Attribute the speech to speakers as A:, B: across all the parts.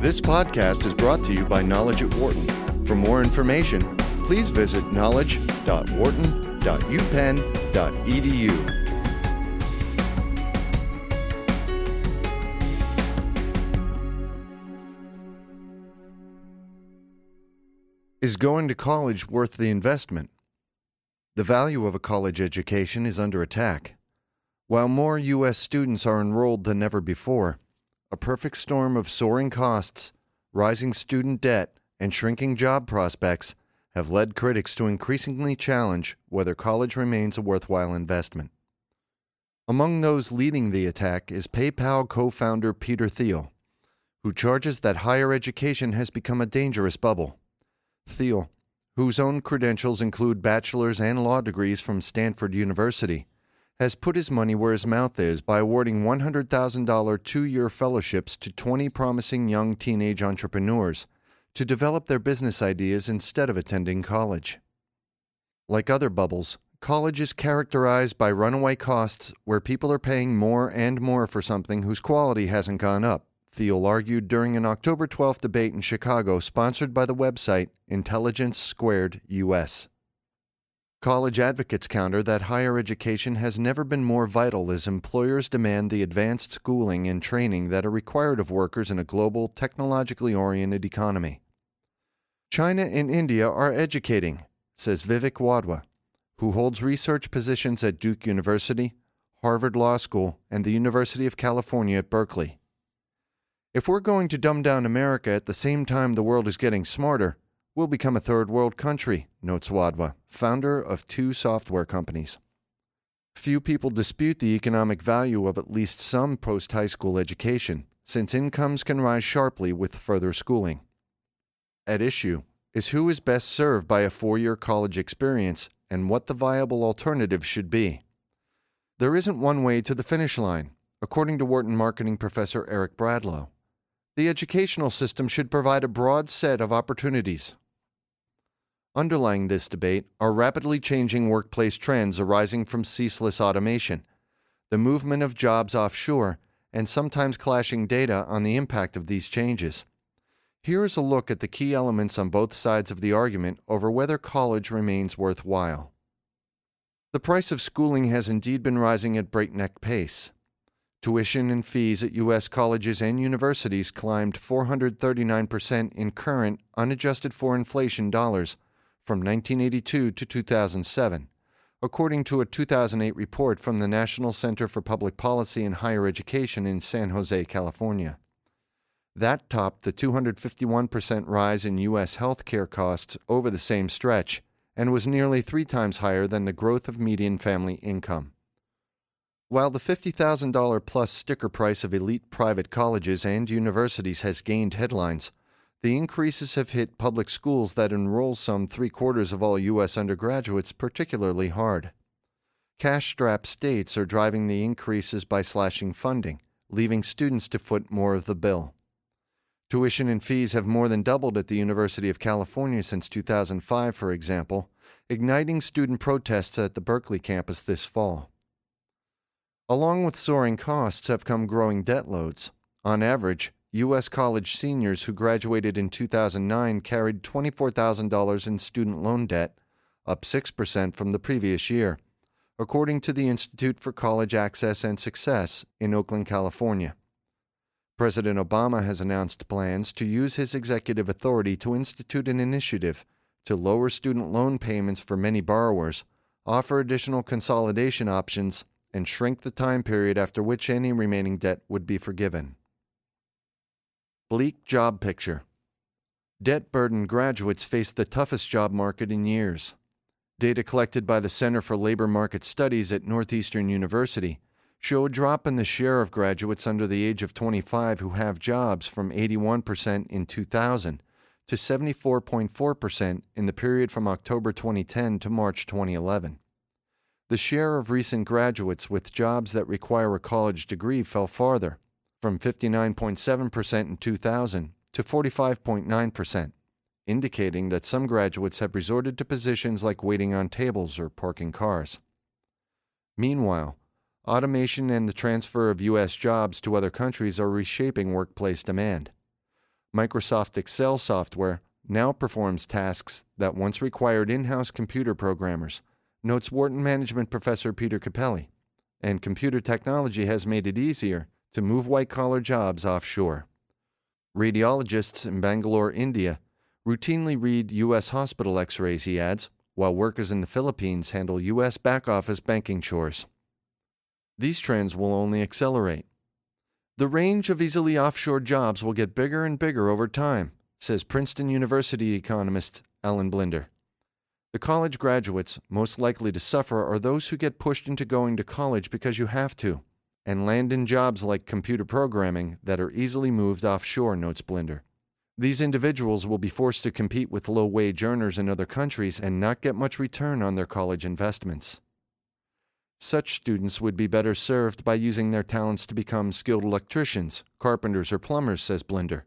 A: This podcast is brought to you by Knowledge at Wharton. For more information, please visit knowledge.wharton.upenn.edu. Is going to college worth the investment? The value of a college education is under attack. While more U.S. students are enrolled than ever before, a perfect storm of soaring costs, rising student debt, and shrinking job prospects have led critics to increasingly challenge whether college remains a worthwhile investment. Among those leading the attack is PayPal co founder Peter Thiel, who charges that higher education has become a dangerous bubble. Thiel, whose own credentials include bachelor's and law degrees from Stanford University, has put his money where his mouth is by awarding $100,000 two year fellowships to 20 promising young teenage entrepreneurs to develop their business ideas instead of attending college. Like other bubbles, college is characterized by runaway costs where people are paying more and more for something whose quality hasn't gone up, Thiel argued during an October 12th debate in Chicago sponsored by the website Intelligence Squared US. College advocates counter that higher education has never been more vital as employers demand the advanced schooling and training that are required of workers in a global, technologically oriented economy. China and India are educating, says Vivek Wadhwa, who holds research positions at Duke University, Harvard Law School, and the University of California at Berkeley. If we're going to dumb down America at the same time the world is getting smarter, we'll become a third world country, notes Wadhwa, founder of two software companies. Few people dispute the economic value of at least some post high school education, since incomes can rise sharply with further schooling. At issue is who is best served by a four year college experience and what the viable alternative should be. There isn't one way to the finish line, according to Wharton marketing professor Eric Bradlow. The educational system should provide a broad set of opportunities Underlying this debate are rapidly changing workplace trends arising from ceaseless automation, the movement of jobs offshore, and sometimes clashing data on the impact of these changes. Here is a look at the key elements on both sides of the argument over whether college remains worthwhile. The price of schooling has indeed been rising at breakneck pace. Tuition and fees at U.S. colleges and universities climbed 439% in current, unadjusted for inflation dollars from 1982 to 2007, according to a 2008 report from the National Center for Public Policy and Higher Education in San Jose, California. That topped the 251% rise in U.S. healthcare costs over the same stretch and was nearly three times higher than the growth of median family income. While the $50,000 plus sticker price of elite private colleges and universities has gained headlines, the increases have hit public schools that enroll some three quarters of all U.S. undergraduates particularly hard. Cash strapped states are driving the increases by slashing funding, leaving students to foot more of the bill. Tuition and fees have more than doubled at the University of California since 2005, for example, igniting student protests at the Berkeley campus this fall. Along with soaring costs have come growing debt loads. On average, U.S. college seniors who graduated in 2009 carried $24,000 in student loan debt, up 6% from the previous year, according to the Institute for College Access and Success in Oakland, California. President Obama has announced plans to use his executive authority to institute an initiative to lower student loan payments for many borrowers, offer additional consolidation options, and shrink the time period after which any remaining debt would be forgiven. Bleak job picture. Debt burdened graduates face the toughest job market in years. Data collected by the Center for Labor Market Studies at Northeastern University show a drop in the share of graduates under the age of 25 who have jobs from 81% in 2000 to 74.4% in the period from October 2010 to March 2011. The share of recent graduates with jobs that require a college degree fell farther from 59.7% in 2000 to 45.9%, indicating that some graduates have resorted to positions like waiting on tables or parking cars. Meanwhile, automation and the transfer of U.S. jobs to other countries are reshaping workplace demand. Microsoft Excel software now performs tasks that once required in house computer programmers, notes Wharton management professor Peter Cappelli. And computer technology has made it easier to move white collar jobs offshore. Radiologists in Bangalore, India, routinely read U.S. hospital x rays, he adds, while workers in the Philippines handle U.S. back office banking chores. These trends will only accelerate. The range of easily offshore jobs will get bigger and bigger over time, says Princeton University economist Alan Blinder. The college graduates most likely to suffer are those who get pushed into going to college because you have to and land in jobs like computer programming that are easily moved offshore, notes Blinder. These individuals will be forced to compete with low wage earners in other countries and not get much return on their college investments. Such students would be better served by using their talents to become skilled electricians, carpenters, or plumbers, says Blinder.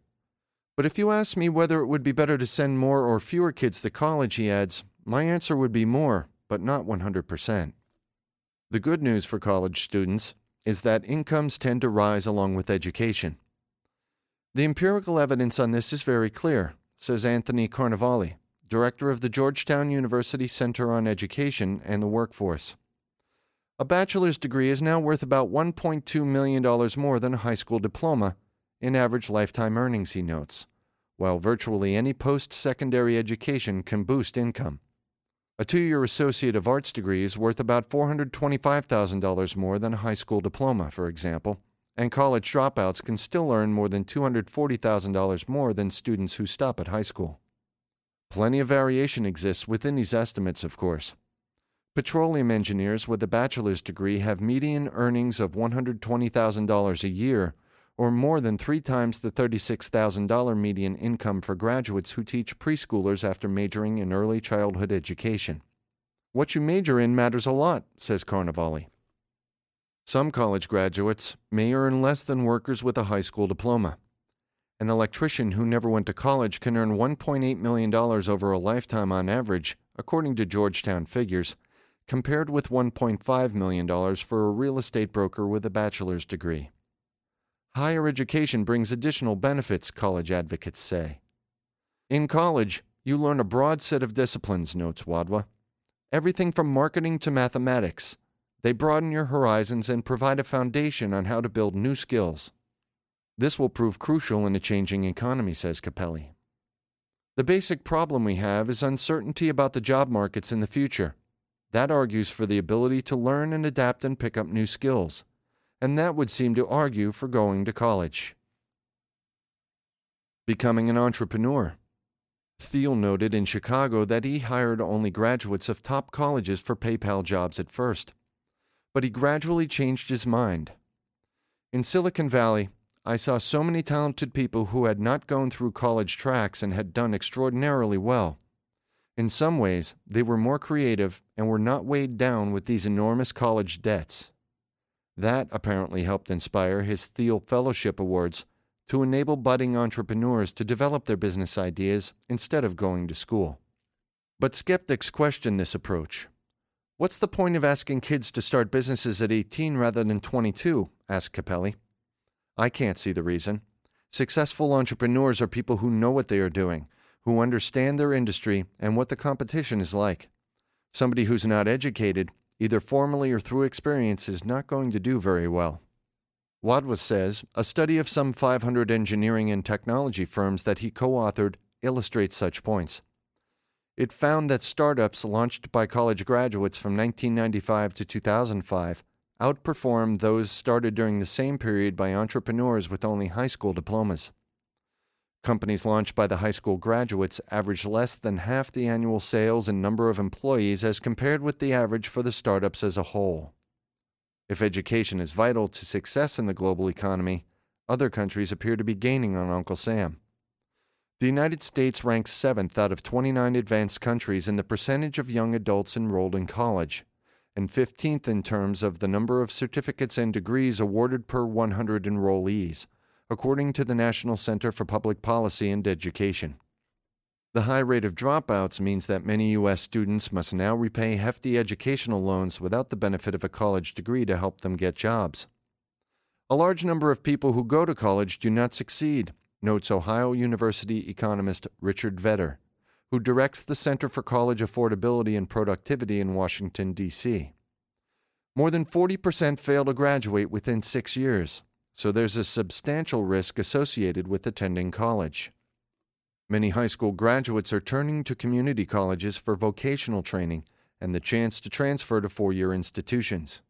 A: But if you ask me whether it would be better to send more or fewer kids to college, he adds, my answer would be more, but not 100%. The good news for college students is that incomes tend to rise along with education. The empirical evidence on this is very clear, says Anthony Carnevale, director of the Georgetown University Center on Education and the Workforce. A bachelor's degree is now worth about $1.2 million more than a high school diploma in average lifetime earnings, he notes, while virtually any post secondary education can boost income. A two year Associate of Arts degree is worth about $425,000 more than a high school diploma, for example, and college dropouts can still earn more than $240,000 more than students who stop at high school. Plenty of variation exists within these estimates, of course. Petroleum engineers with a bachelor's degree have median earnings of $120,000 a year, or more than three times the $36,000 median income for graduates who teach preschoolers after majoring in early childhood education. What you major in matters a lot, says Carnevale. Some college graduates may earn less than workers with a high school diploma. An electrician who never went to college can earn $1.8 million over a lifetime on average, according to Georgetown figures, compared with $1.5 million for a real estate broker with a bachelor's degree. Higher education brings additional benefits, college advocates say. In college, you learn a broad set of disciplines, notes Wadhwa. Everything from marketing to mathematics. They broaden your horizons and provide a foundation on how to build new skills. This will prove crucial in a changing economy, says Cappelli. The basic problem we have is uncertainty about the job markets in the future. That argues for the ability to learn and adapt and pick up new skills and that would seem to argue for going to college. Becoming an entrepreneur. Thiel noted in Chicago that he hired only graduates of top colleges for PayPal jobs at first, but he gradually changed his mind. In Silicon Valley, I saw so many talented people who had not gone through college tracks and had done extraordinarily well. In some ways, they were more creative and were not weighed down with these enormous college debts. That apparently helped inspire his Thiel Fellowship Awards to enable budding entrepreneurs to develop their business ideas instead of going to school. But skeptics question this approach. What's the point of asking kids to start businesses at 18 rather than 22? asked Cappelli. I can't see the reason. Successful entrepreneurs are people who know what they are doing, who understand their industry and what the competition is like. Somebody who's not educated either formally or through experience, is not going to do very well. Wadhwa says a study of some 500 engineering and technology firms that he co authored illustrates such points. It found that startups launched by college graduates from 1995 to 2005 outperformed those started during the same period by entrepreneurs with only high school diplomas. Companies launched by the high school graduates averaged less than half the annual sales and number of employees as compared with the average for the startups as a whole. If education is vital to success in the global economy, other countries appear to be gaining on Uncle Sam. The United States ranks seventh out of 29 advanced countries in the percentage of young adults enrolled in college, and 15th in terms of the number of certificates and degrees awarded per 100 enrollees according to the National Center for Public Policy and Education. The high rate of dropouts means that many U.S. students must now repay hefty educational loans without the benefit of a college degree to help them get jobs. A large number of people who go to college do not succeed, notes Ohio University economist Richard Vedder, who directs the Center for College Affordability and Productivity in Washington, D.C. More than 40% fail to graduate within six years, so there's a substantial risk associated with attending college. Many high school graduates are turning to community colleges for vocational training and the chance to transfer to four year institutions.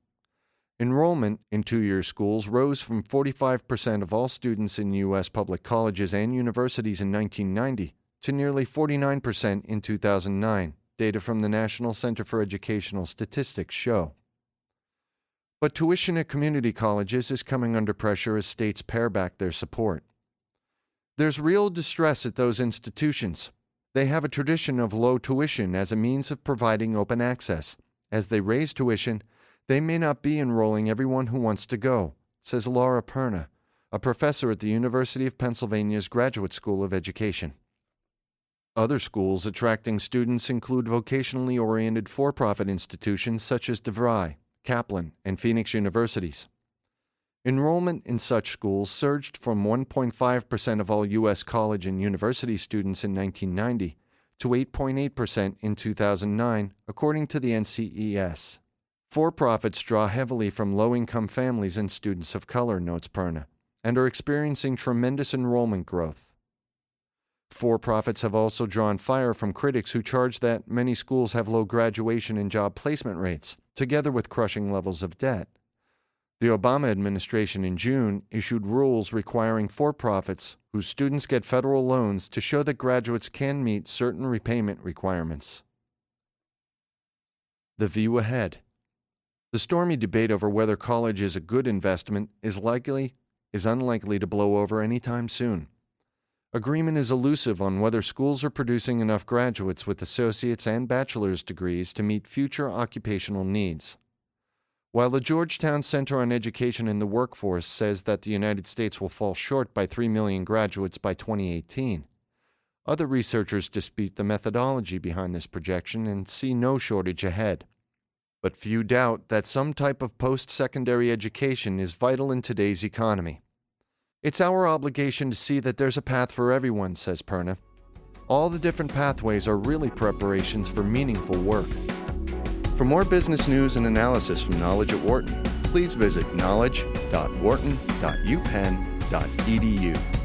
A: Enrollment in two year schools rose from 45% of all students in U.S. public colleges and universities in 1990 to nearly 49% in 2009, data from the National Center for Educational Statistics show. But tuition at community colleges is coming under pressure as states pare back their support. There's real distress at those institutions. They have a tradition of low tuition as a means of providing open access. As they raise tuition, they may not be enrolling everyone who wants to go, says Laura Perna, a professor at the University of Pennsylvania's Graduate School of Education. Other schools attracting students include vocationally oriented for profit institutions such as DeVry, Kaplan, and Phoenix universities. Enrollment in such schools surged from 1.5% of all U.S. college and university students in 1990 to 8.8% in 2009, according to the NCES. For profits draw heavily from low income families and students of color, notes Perna, and are experiencing tremendous enrollment growth. For profits have also drawn fire from critics who charge that many schools have low graduation and job placement rates, together with crushing levels of debt. The Obama administration in June issued rules requiring for profits whose students get federal loans to show that graduates can meet certain repayment requirements. The view ahead. The stormy debate over whether college is a good investment is likely is unlikely to blow over anytime soon. Agreement is elusive on whether schools are producing enough graduates with associate's and bachelor's degrees to meet future occupational needs. While the Georgetown Center on Education and the Workforce says that the United States will fall short by 3 million graduates by 2018, other researchers dispute the methodology behind this projection and see no shortage ahead but few doubt that some type of post secondary education is vital in today's economy. It's our obligation to see that there's a path for everyone, says Perna. All the different pathways are really preparations for meaningful work. For more business news and analysis from Knowledge at Wharton, please visit knowledge.wharton.upenn.edu.